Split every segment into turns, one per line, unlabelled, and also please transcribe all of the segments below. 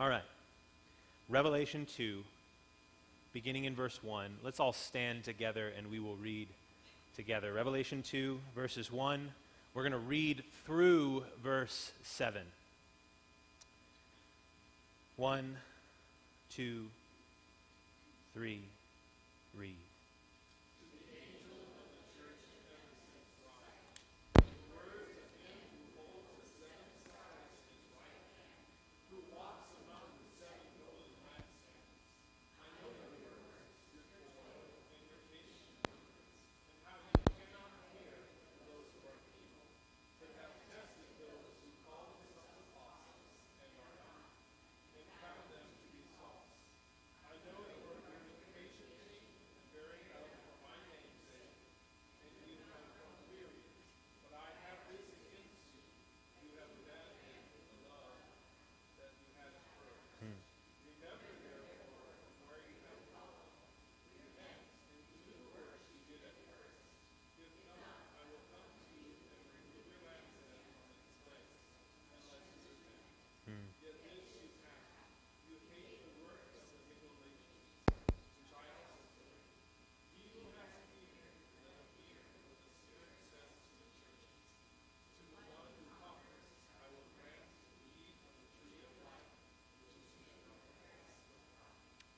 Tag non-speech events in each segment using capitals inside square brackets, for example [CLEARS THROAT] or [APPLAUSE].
All right. Revelation 2, beginning in verse 1. Let's all stand together and we will read together. Revelation 2, verses 1. We're going to read through verse 7. 1, 2, 3, read.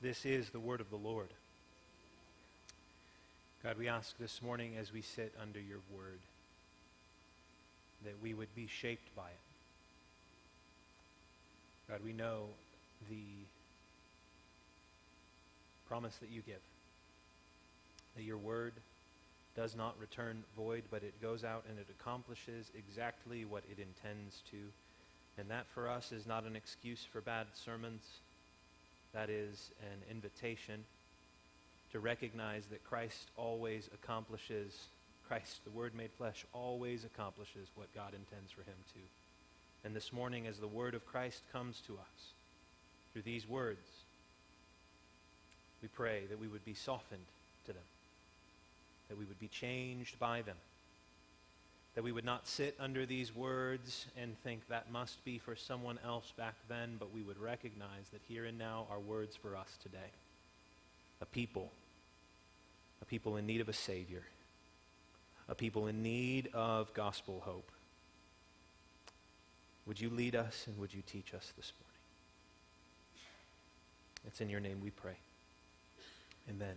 This is the word of the Lord. God, we ask this morning as we sit under your word that we would be shaped by it. God, we know the promise that you give that your word does not return void, but it goes out and it accomplishes exactly what it intends to. And that for us is not an excuse for bad sermons that is an invitation to recognize that Christ always accomplishes, Christ, the Word made flesh, always accomplishes what God intends for him to. And this morning, as the Word of Christ comes to us through these words, we pray that we would be softened to them, that we would be changed by them that we would not sit under these words and think that must be for someone else back then, but we would recognize that here and now are words for us today. A people, a people in need of a Savior, a people in need of gospel hope. Would you lead us and would you teach us this morning? It's in your name we pray. Amen.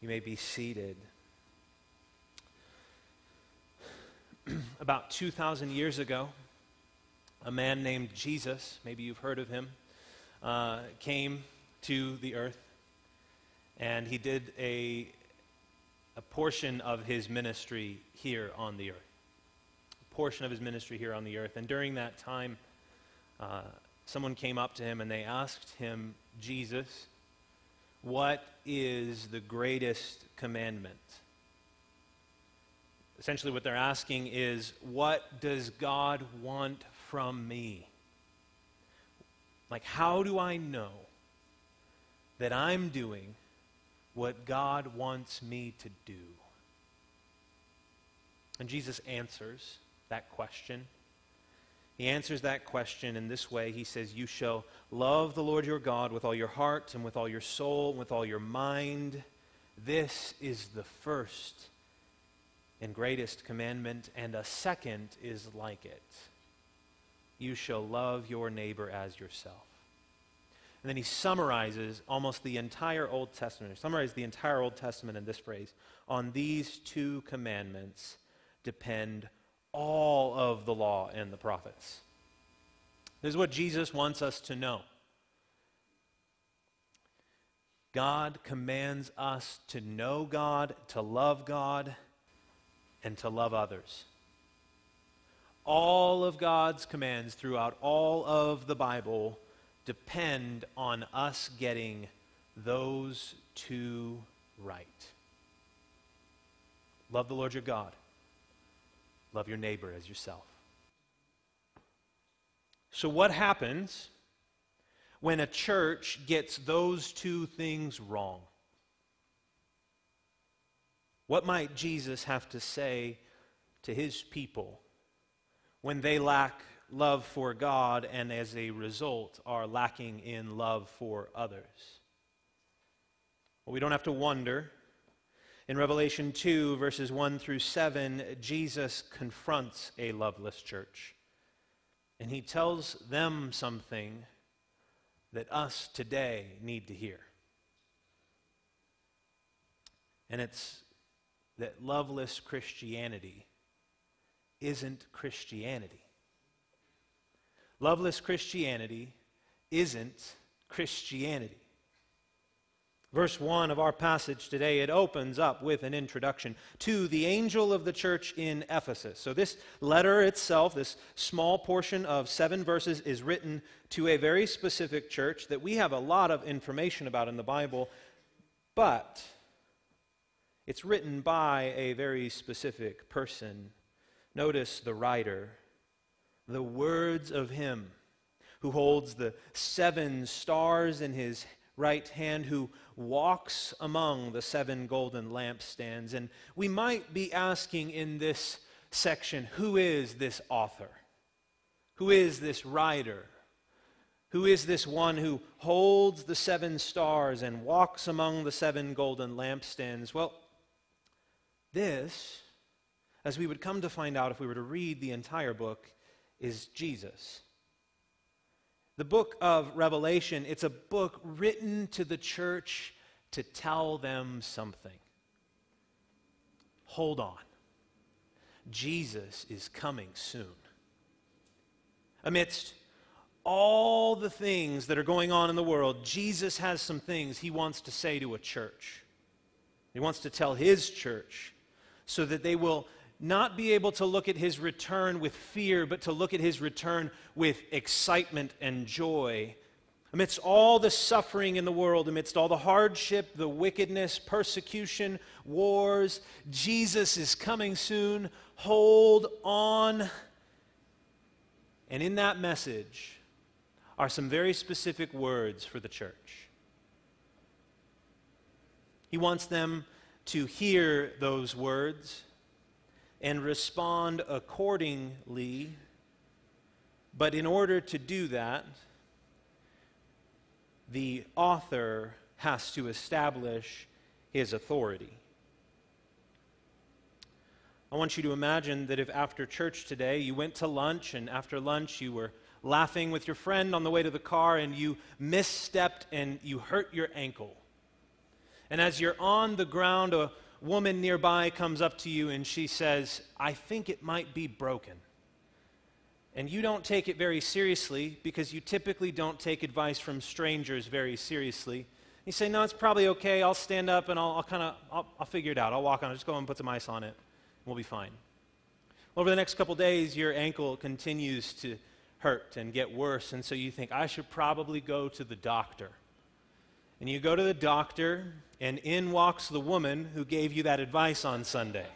You may be seated. [CLEARS THROAT] about 2,000 years ago, a man named Jesus, maybe you've heard of him, uh, came to the earth and he did a, a portion of his ministry here on the earth. A portion of his ministry here on the earth. And during that time, uh, someone came up to him and they asked him, Jesus, what is the greatest commandment? Essentially what they're asking is, what does God want from me? Like, how do I know that I'm doing what God wants me to do? And Jesus answers that question. He answers that question in this way. He says, You shall love the Lord your God with all your heart and with all your soul and with all your mind. This is the first and greatest commandment, and a second is like it. You shall love your neighbor as yourself. And then he summarizes almost the entire Old Testament, he summarizes the entire Old Testament in this phrase on these two commandments depend all of the law and the prophets. This is what Jesus wants us to know. God commands us to know God, to love God, and to love others. All of God's commands throughout all of the Bible depend on us getting those two right. Love the Lord your God. Love your neighbor as yourself. So, what happens when a church gets those two things wrong? What might Jesus have to say to his people when they lack love for God and as a result are lacking in love for others. Well, we don't have to wonder. In Revelation 2, verses 1 through 7, Jesus confronts a loveless church. And he tells them something that us today need to hear. And it's that loveless Christianity isn't Christianity. Loveless Christianity isn't Christianity. Verse 1 of our passage today, it opens up with an introduction to the angel of the church in Ephesus. So, this letter itself, this small portion of seven verses, is written to a very specific church that we have a lot of information about in the Bible, but it's written by a very specific person. Notice the writer, the words of him who holds the seven stars in his right hand, who walks among the seven golden lampstands. And we might be asking in this section who is this author? Who is this writer? Who is this one who holds the seven stars and walks among the seven golden lampstands? Well, this, as we would come to find out if we were to read the entire book, is Jesus. The book of Revelation, it's a book written to the church to tell them something. Hold on. Jesus is coming soon. Amidst all the things that are going on in the world, Jesus has some things he wants to say to a church. He wants to tell his church so that they will not be able to look at his return with fear, but to look at his return with excitement and joy. Amidst all the suffering in the world, amidst all the hardship, the wickedness, persecution, wars, Jesus is coming soon. Hold on. And in that message are some very specific words for the church. He wants them to hear those words and respond accordingly. But in order to do that, the author has to establish his authority. I want you to imagine that if after church today you went to lunch and after lunch you were laughing with your friend on the way to the car and you misstepped and you hurt your ankle. And as you're on the ground, a woman nearby comes up to you and she says, I think it might be broken. And you don't take it very seriously because you typically don't take advice from strangers very seriously. You say, No, it's probably okay. I'll stand up and I'll, I'll kind of I'll, I'll, figure it out. I'll walk on it. Just go and put some ice on it. and We'll be fine. Over the next couple days, your ankle continues to hurt and get worse. And so you think, I should probably go to the doctor. And you go to the doctor, and in walks the woman who gave you that advice on Sunday.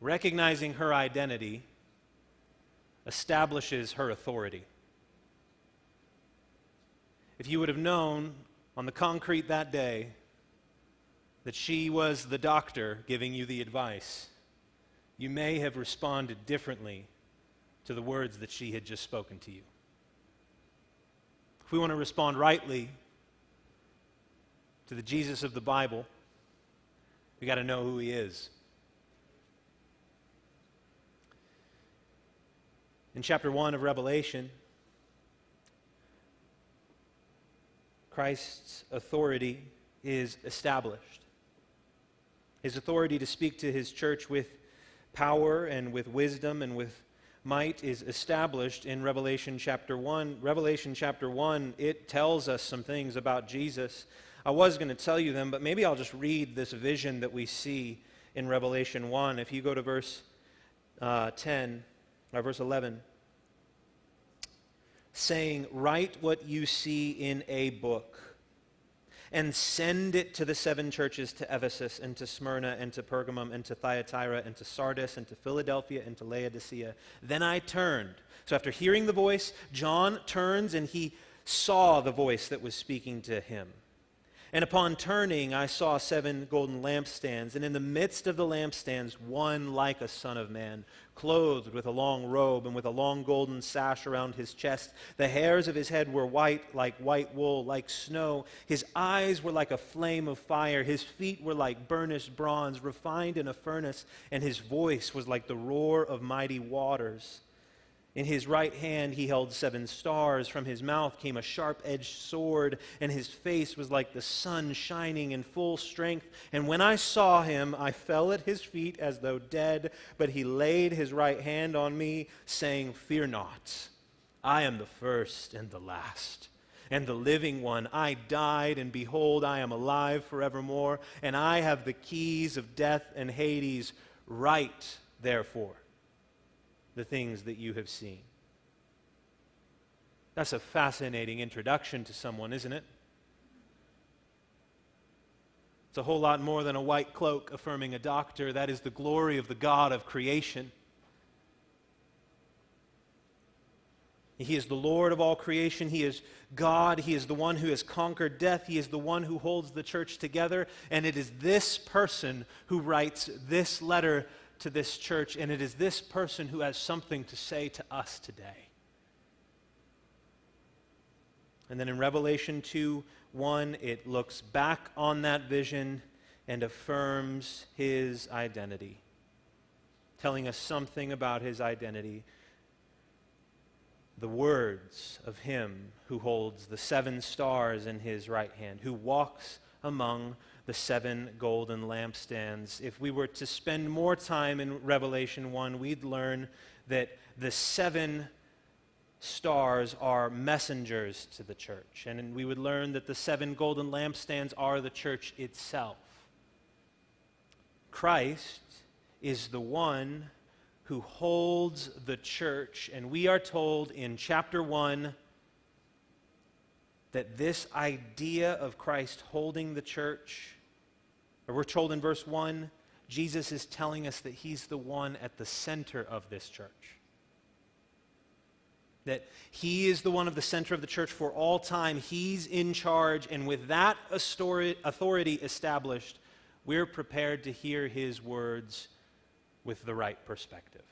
Recognizing her identity establishes her authority. If you would have known on the concrete that day that she was the doctor giving you the advice, you may have responded differently to the words that she had just spoken to you. If we want to respond rightly to the Jesus of the Bible, we got to know who he is. In chapter 1 of Revelation, Christ's authority is established. His authority to speak to his church with power and with wisdom and with might is established in Revelation chapter 1. Revelation chapter 1, it tells us some things about Jesus. I was going to tell you them, but maybe I'll just read this vision that we see in Revelation 1. If you go to verse uh, 10, or verse 11, saying, Write what you see in a book and send it to the seven churches to Ephesus and to Smyrna and to Pergamum and to Thyatira and to Sardis and to Philadelphia and to Laodicea. Then I turned. So after hearing the voice, John turns and he saw the voice that was speaking to him. And upon turning, I saw seven golden lampstands, and in the midst of the lampstands, one like a son of man, clothed with a long robe and with a long golden sash around his chest. The hairs of his head were white, like white wool, like snow. His eyes were like a flame of fire. His feet were like burnished bronze, refined in a furnace, and his voice was like the roar of mighty waters. In his right hand he held seven stars. From his mouth came a sharp edged sword, and his face was like the sun shining in full strength. And when I saw him, I fell at his feet as though dead. But he laid his right hand on me, saying, Fear not. I am the first and the last, and the living one. I died, and behold, I am alive forevermore, and I have the keys of death and Hades. Write, therefore the things that you have seen. That's a fascinating introduction to someone, isn't it? It's a whole lot more than a white cloak affirming a doctor. That is the glory of the God of creation. He is the Lord of all creation. He is God. He is the one who has conquered death. He is the one who holds the church together. And it is this person who writes this letter to this church, and it is this person who has something to say to us today. And then in Revelation 2 1, it looks back on that vision and affirms his identity, telling us something about his identity. The words of him who holds the seven stars in his right hand, who walks among the seven golden lampstands. If we were to spend more time in Revelation 1, we'd learn that the seven stars are messengers to the church. And we would learn that the seven golden lampstands are the church itself. Christ is the one who holds the church. And we are told in chapter 1 that this idea of Christ holding the church, or we're told in verse 1, Jesus is telling us that he's the one at the center of this church. That he is the one of the center of the church for all time. He's in charge, and with that authority established, we're prepared to hear his words with the right perspective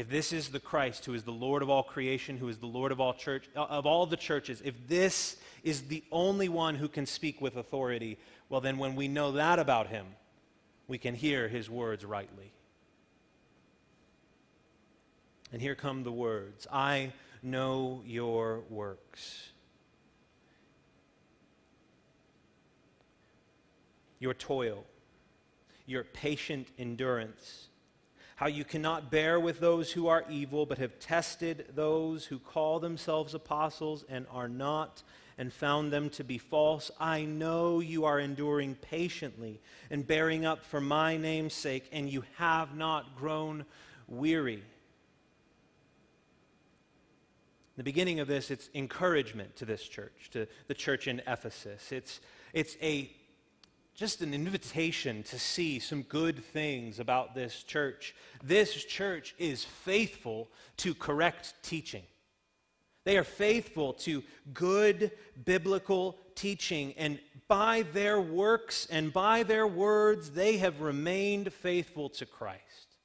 if this is the Christ who is the Lord of all creation, who is the Lord of all church uh, of all the churches, if this is the only one who can speak with authority, well then when we know that about him, we can hear his words rightly. And here come the words I know your works. Your toil, your patient endurance how you cannot bear with those who are evil, but have tested those who call themselves apostles and are not, and found them to be false. I know you are enduring patiently and bearing up for my name's sake, and you have not grown weary. The beginning of this, it's encouragement to this church, to the church in Ephesus. It's, it's a just an invitation to see some good things about this church. This church is faithful to correct teaching. They are faithful to good biblical teaching, and by their works and by their words, they have remained faithful to Christ.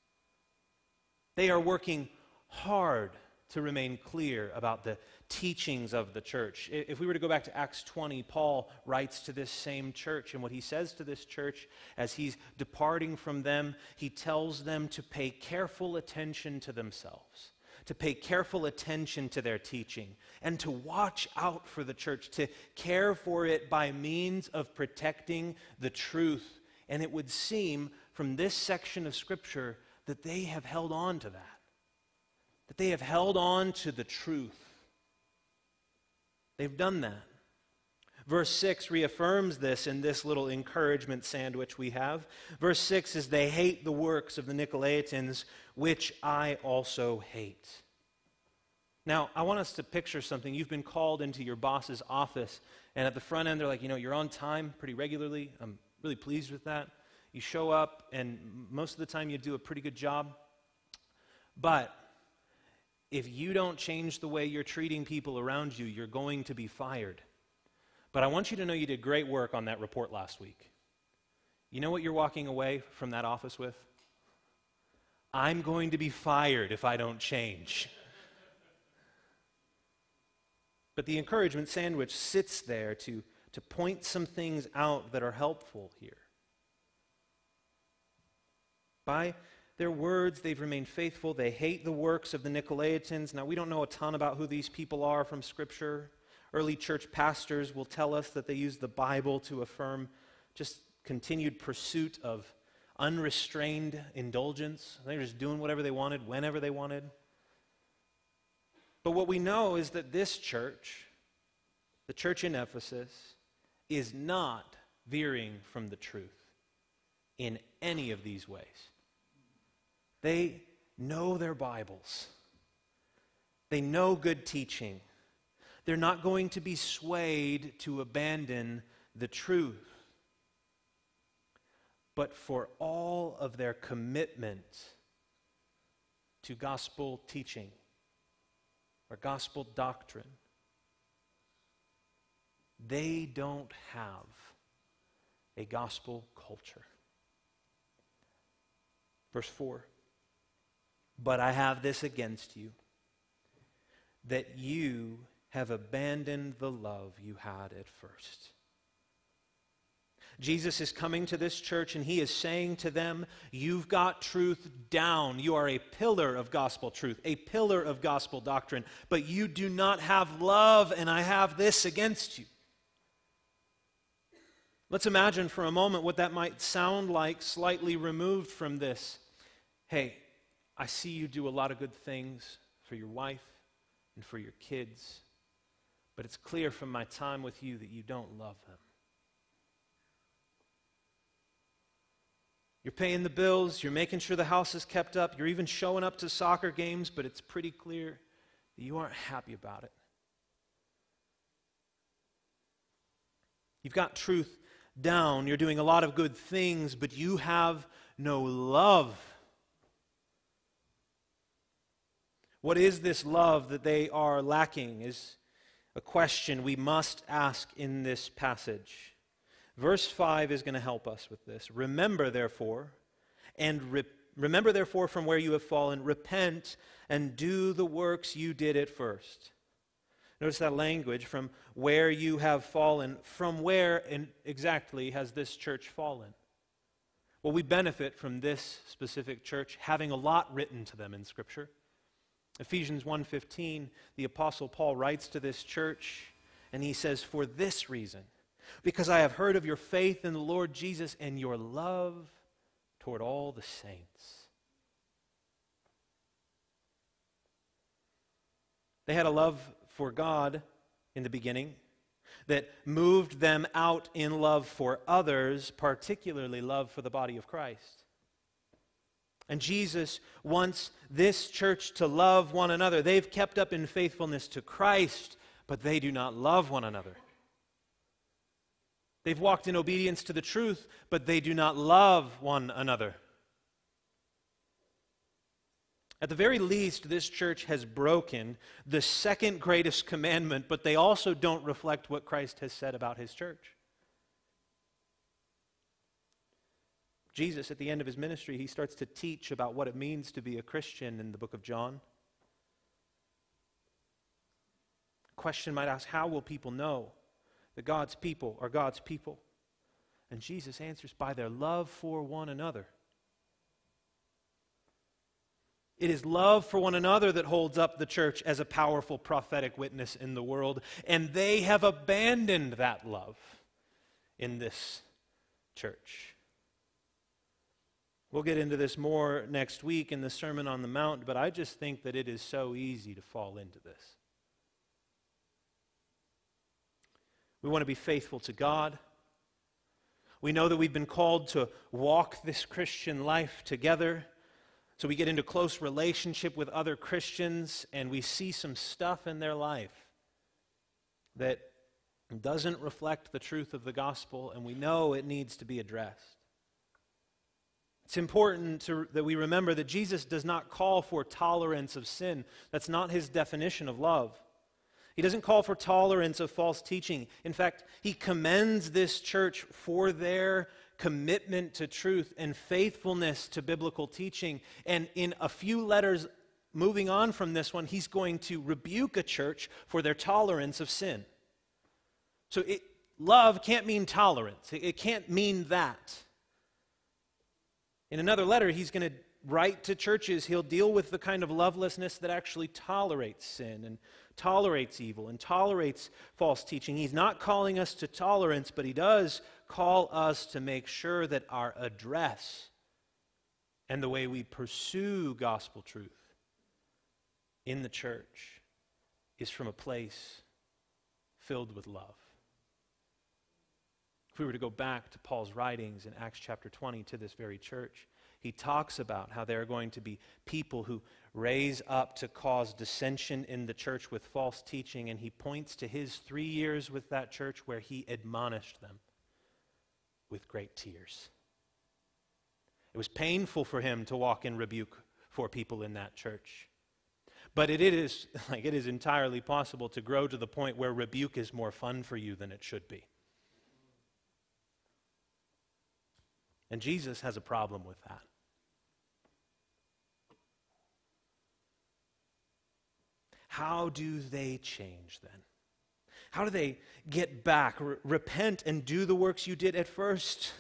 They are working hard to remain clear about the teachings of the church. If we were to go back to Acts 20, Paul writes to this same church, and what he says to this church as he's departing from them, he tells them to pay careful attention to themselves, to pay careful attention to their teaching, and to watch out for the church, to care for it by means of protecting the truth. And it would seem from this section of Scripture that they have held on to that, that they have held on to the truth They've done that. Verse 6 reaffirms this in this little encouragement sandwich we have. Verse 6 is, They hate the works of the Nicolaitans, which I also hate. Now, I want us to picture something. You've been called into your boss's office, and at the front end, they're like, You know, you're on time pretty regularly. I'm really pleased with that. You show up, and most of the time, you do a pretty good job. But if you don't change the way you're treating people around you, you're going to be fired. But I want you to know you did great work on that report last week. You know what you're walking away from that office with? I'm going to be fired if I don't change. But the encouragement sandwich sits there to, to point some things out that are helpful here. By their words, they've remained faithful. They hate the works of the Nicolaitans. Now, we don't know a ton about who these people are from Scripture. Early church pastors will tell us that they use the Bible to affirm just continued pursuit of unrestrained indulgence. They were just doing whatever they wanted, whenever they wanted. But what we know is that this church, the church in Ephesus, is not veering from the truth in any of these ways. They know their Bibles, they know good teaching. They're not going to be swayed to abandon the truth but for all of their commitment to gospel teaching or gospel doctrine. They don't have a gospel culture. Verse 4 But I have this against you, that you have abandoned the love you had at first. Jesus is coming to this church and he is saying to them, You've got truth down. You are a pillar of gospel truth, a pillar of gospel doctrine, but you do not have love, and I have this against you. Let's imagine for a moment what that might sound like, slightly removed from this. Hey, I see you do a lot of good things for your wife and for your kids, but it's clear from my time with you that you don't love them. You're paying the bills, you're making sure the house is kept up, you're even showing up to soccer games, but it's pretty clear that you aren't happy about it. You've got truth down, you're doing a lot of good things, but you have no love. What is this love that they are lacking? Is a question we must ask in this passage. Verse 5 is going to help us with this. Remember, therefore, and re- remember, therefore, from where you have fallen, repent and do the works you did at first. Notice that language from where you have fallen. From where exactly has this church fallen? Well, we benefit from this specific church having a lot written to them in Scripture. Ephesians 1:15, the apostle Paul writes to this church and he says, "For this reason because I have heard of your faith in the Lord Jesus and your love toward all the saints. They had a love for God in the beginning that moved them out in love for others, particularly love for the body of Christ. And Jesus wants this church to love one another. They've kept up in faithfulness to Christ, but they do not love one another. They've walked in obedience to the truth, but they do not love one another. At the very least, this church has broken the second greatest commandment, but they also don't reflect what Christ has said about his church. Jesus, at the end of his ministry, he starts to teach about what it means to be a Christian in the book of John. Question might ask how will people know? that God's people are God's people? And Jesus answers by their love for one another. It is love for one another that holds up the church as a powerful prophetic witness in the world, and they have abandoned that love in this church. We'll get into this more next week in the Sermon on the Mount, but I just think that it is so easy to fall into this. We want to be faithful to God. We know that we've been called to walk this Christian life together. So we get into close relationship with other Christians and we see some stuff in their life that doesn't reflect the truth of the gospel, and we know it needs to be addressed. It's important to, that we remember that Jesus does not call for tolerance of sin. That's not his definition of love. He doesn't call for tolerance of false teaching. In fact, he commends this church for their commitment to truth and faithfulness to biblical teaching. And in a few letters moving on from this one, he's going to rebuke a church for their tolerance of sin. So it, love can't mean tolerance, it, it can't mean that. In another letter, he's going to write to churches, he'll deal with the kind of lovelessness that actually tolerates sin and tolerates evil and tolerates false teaching. He's not calling us to tolerance, but he does call us to make sure that our address and the way we pursue gospel truth in the church is from a place filled with love. If we were to go back to Paul's writings in Acts chapter 20 to this very church, he talks about how there are going to be people who raise up to cause dissension in the church with false teaching, and he points to his three years with that church where he admonished them with great tears. It was painful for him to walk in rebuke for people in that church. But it is [LAUGHS] like it is entirely possible to grow to the point where rebuke is more fun for you than it should be. And Jesus has a problem with that. How do they change then? How do they get back? R- repent and do the works you did at first.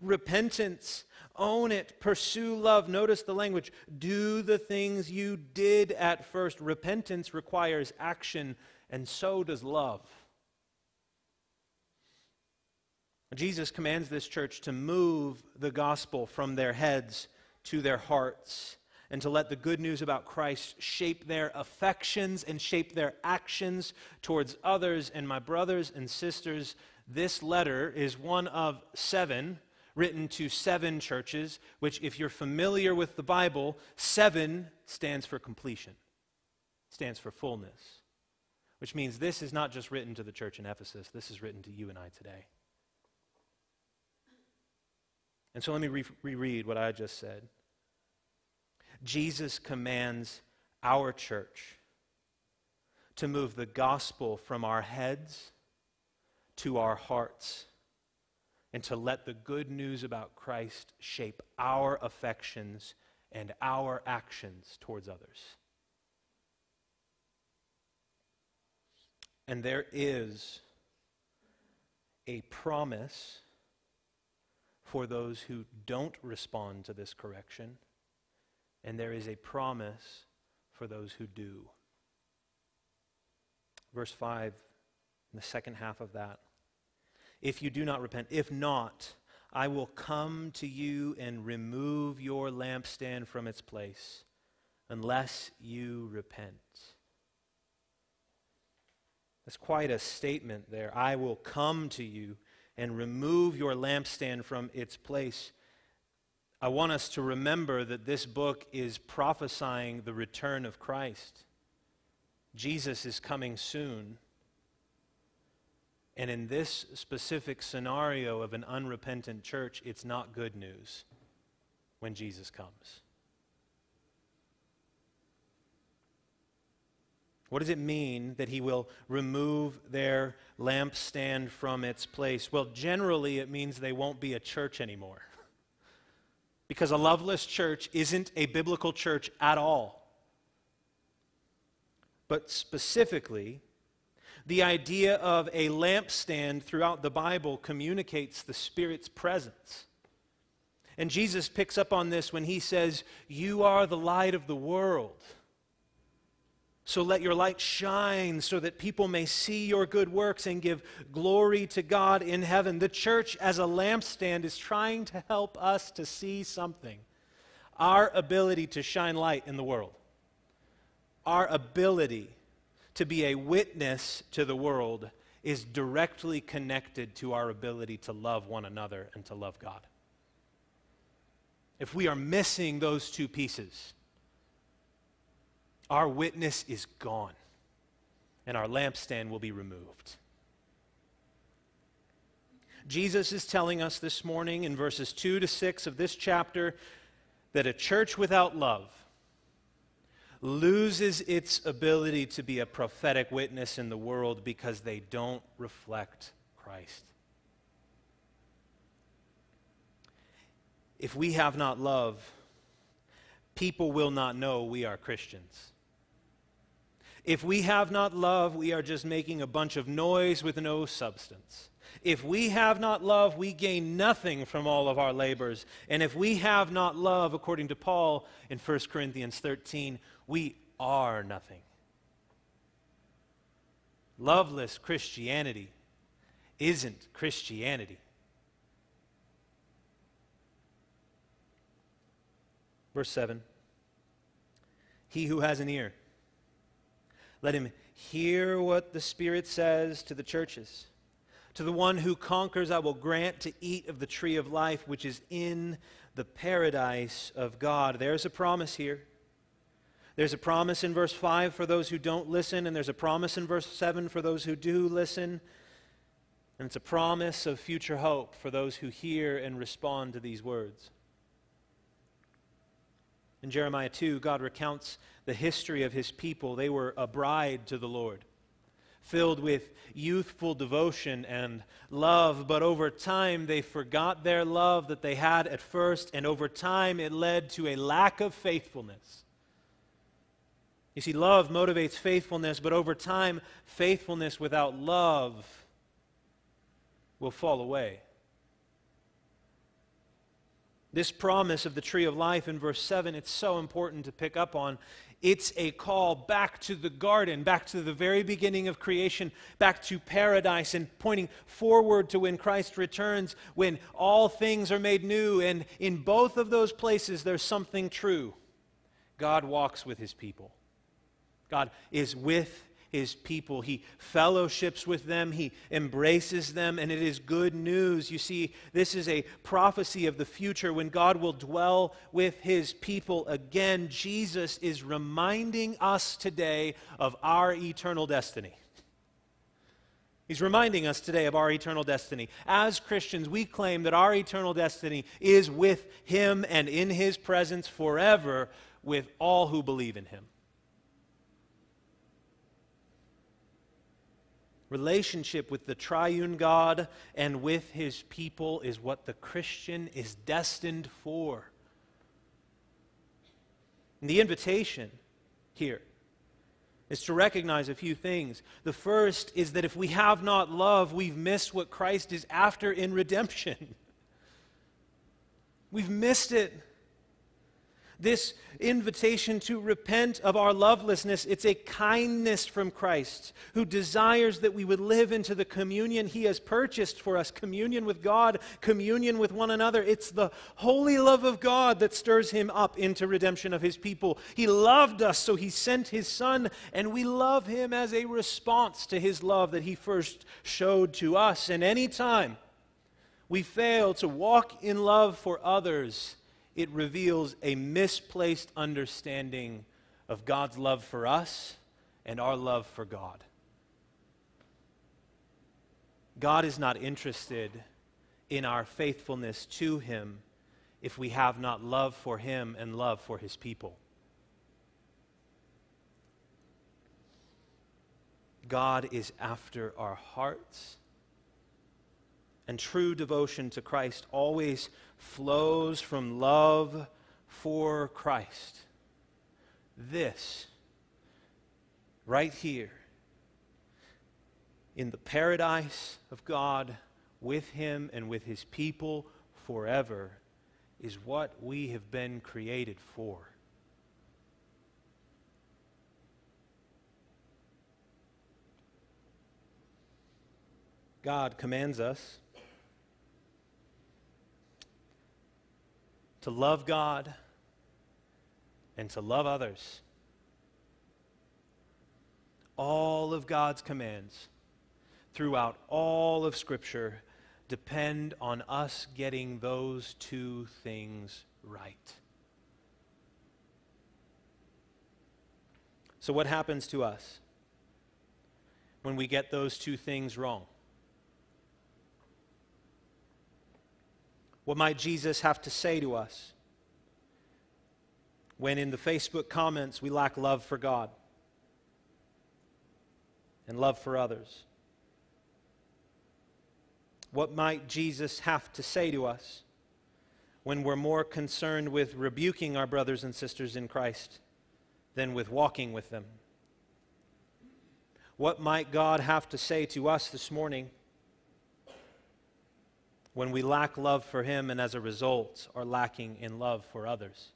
Repentance, own it, pursue love. Notice the language. Do the things you did at first. Repentance requires action, and so does love. Jesus commands this church to move the gospel from their heads to their hearts and to let the good news about Christ shape their affections and shape their actions towards others. And my brothers and sisters, this letter is one of seven written to seven churches, which, if you're familiar with the Bible, seven stands for completion, stands for fullness, which means this is not just written to the church in Ephesus, this is written to you and I today. And so let me re- reread what I just said. Jesus commands our church to move the gospel from our heads to our hearts and to let the good news about Christ shape our affections and our actions towards others. And there is a promise for those who don't respond to this correction and there is a promise for those who do. Verse 5, in the second half of that. If you do not repent, if not, I will come to you and remove your lampstand from its place unless you repent. That's quite a statement there. I will come to you and remove your lampstand from its place I want us to remember that this book is prophesying the return of Christ. Jesus is coming soon. And in this specific scenario of an unrepentant church, it's not good news when Jesus comes. What does it mean that he will remove their lampstand from its place? Well, generally, it means they won't be a church anymore [LAUGHS] because a loveless church isn't a biblical church at all. But specifically, the idea of a lampstand throughout the Bible communicates the Spirit's presence. And Jesus picks up on this when he says, You are the light of the world. So let your light shine so that people may see your good works and give glory to God in heaven. The church, as a lampstand, is trying to help us to see something our ability to shine light in the world, our ability to be a witness to the world is directly connected to our ability to love one another and to love God. If we are missing those two pieces, our witness is gone, and our lampstand will be removed. Jesus is telling us this morning in verses 2 to 6 of this chapter that a church without love loses its ability to be a prophetic witness in the world because they don't reflect Christ. If we have not love, people will not know we are Christians. If we have not love, we are just making a bunch of noise with no substance. If we have not love, we gain nothing from all of our labors. And if we have not love, according to Paul in 1 Corinthians 13, we are nothing. Loveless Christianity isn't Christianity. Verse 7 He who has an ear, let him hear what the Spirit says to the churches. To the one who conquers, I will grant to eat of the tree of life, which is in the paradise of God. There's a promise here. There's a promise in verse 5 for those who don't listen, and there's a promise in verse 7 for those who do listen. And it's a promise of future hope for those who hear and respond to these words. In Jeremiah 2, God recounts the history of his people. They were a bride to the Lord filled with youthful devotion and love, but over time they forgot their love that they had at first, and over time it led to a lack of faithfulness. You see, love motivates faithfulness, but over time, faithfulness without love will fall away. This promise of the tree of life in verse 7, it's so important to pick up on. It's a call back to the garden, back to the very beginning of creation, back to paradise, and pointing forward to when Christ returns, when all things are made new. And in both of those places, there's something true God walks with his people, God is with his people. He fellowships with them, he embraces them, and it is good news. You see, this is a prophecy of the future when God will dwell with his people again. Jesus is reminding us today of our eternal destiny. He's reminding us today of our eternal destiny. As Christians, we claim that our eternal destiny is with Him and in His presence forever with all who believe in Him. Relationship with the triune God and with his people is what the Christian is destined for. And the invitation here is to recognize a few things. The first is that if we have not love, we've missed what Christ is after in redemption. [LAUGHS] We've missed it this invitation to repent of our lovelessness, it's a kindness from Christ who desires that we would live into the communion he has purchased for us communion with God, communion with one another. It's the holy love of God that stirs him up into redemption of his people. He loved us, so he sent his Son, and we love him as a response to his love that he first showed to us. And any time we fail to walk in love for others, it reveals a misplaced understanding of God's love for us and our love for God. God is not interested in our faithfulness to Him if we have not love for Him and love for His people. God is after our hearts. And true devotion to Christ always flows from love for Christ. This, right here, in the paradise of God, with Him and with His people forever, is what we have been created for. God commands us to love God and to love others. All of God's commands throughout all of Scripture depend on us getting those two things right. So, what happens to us when we get those two things wrong? What might Jesus have to say to us? when in the Facebook comments we lack love for God and love for others? What might Jesus have to say to us when we're more concerned with rebuking our brothers and sisters in Christ than with walking with them? What might God have to say to us this morning when we lack love for Him and as a result are lacking in love for others?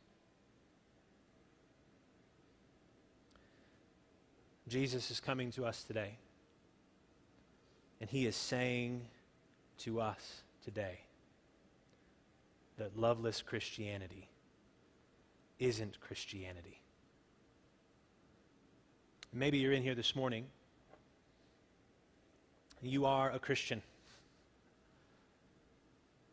Jesus is coming to us today, and He is saying to us today that loveless Christianity isn't Christianity. Maybe you're in here this morning. You are a Christian.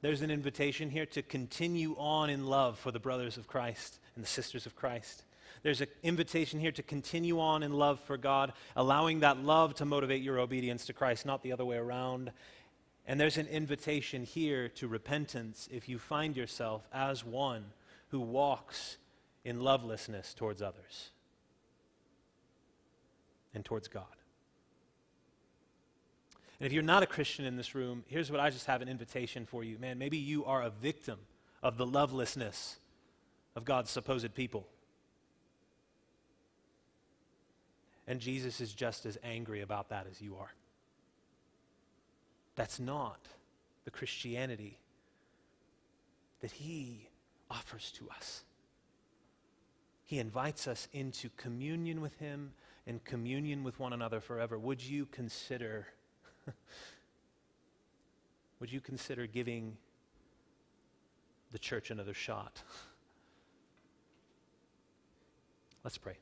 There's an invitation here to continue on in love for the brothers of Christ and the sisters of Christ. There's an invitation here to continue on in love for God, allowing that love to motivate your obedience to Christ, not the other way around. And there's an invitation here to repentance if you find yourself as one who walks in lovelessness towards others and towards God. And if you're not a Christian in this room, here's what I just have an invitation for you. Man, maybe you are a victim of the lovelessness of God's supposed people. And Jesus is just as angry about that as you are. That's not the Christianity that He offers to us. He invites us into communion with Him and communion with one another forever. Would you consider? [LAUGHS] would you consider giving the church another shot? [LAUGHS] Let's pray.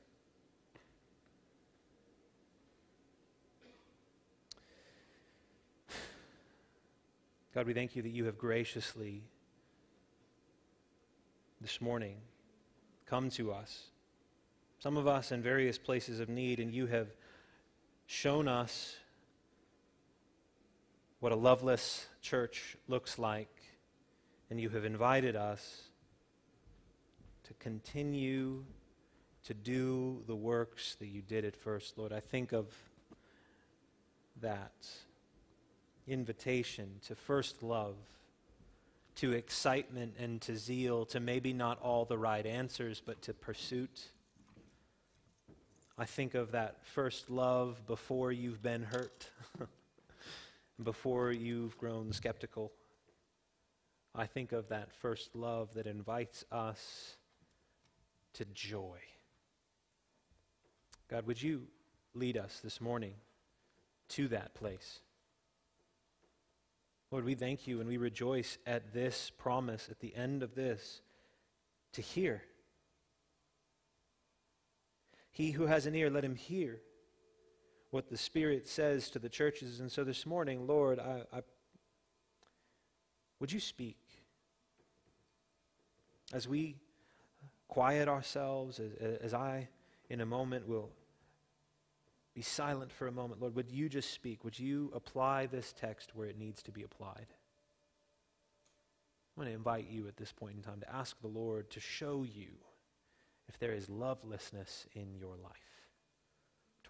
[SIGHS] God, we thank you that you have graciously this morning come to us, some of us in various places of need, and you have shown us what a loveless church looks like, and you have invited us to continue to do the works that you did at first, Lord. I think of that invitation to first love, to excitement and to zeal, to maybe not all the right answers, but to pursuit. I think of that first love before you've been hurt, [LAUGHS] before you've grown skeptical. I think of that first love that invites us to joy. God, would you lead us this morning to that place? Lord, we thank you and we rejoice at this promise, at the end of this, to hear. He who has an ear, let him hear what the Spirit says to the churches. And so this morning, Lord, I, I would you speak as we quiet ourselves, as, as I, in a moment, will be silent for a moment. Lord, would you just speak? Would you apply this text where it needs to be applied? I want to invite you at this point in time to ask the Lord to show you if there is lovelessness in your life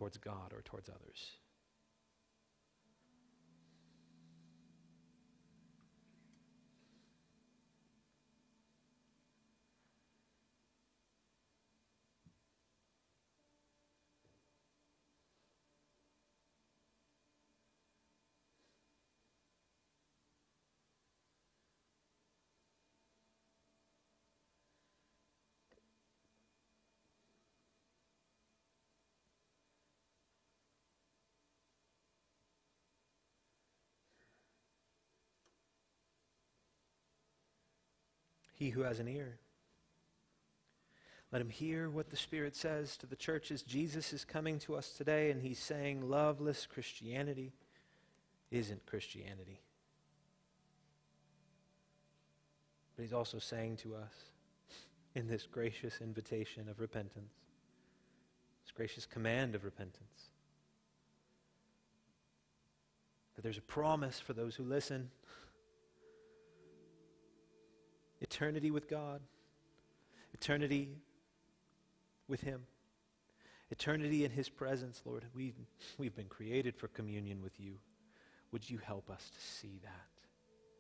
towards God or towards others. He who has an ear. Let him hear what the Spirit says to the churches. Jesus is coming to us today, and he's saying loveless Christianity isn't Christianity. But he's also saying to us in this gracious invitation of repentance, this gracious command of repentance, that there's a promise for those who listen eternity with God, eternity with Him. Eternity in His presence, Lord. We, we've been created for communion with you. Would you help us to see that?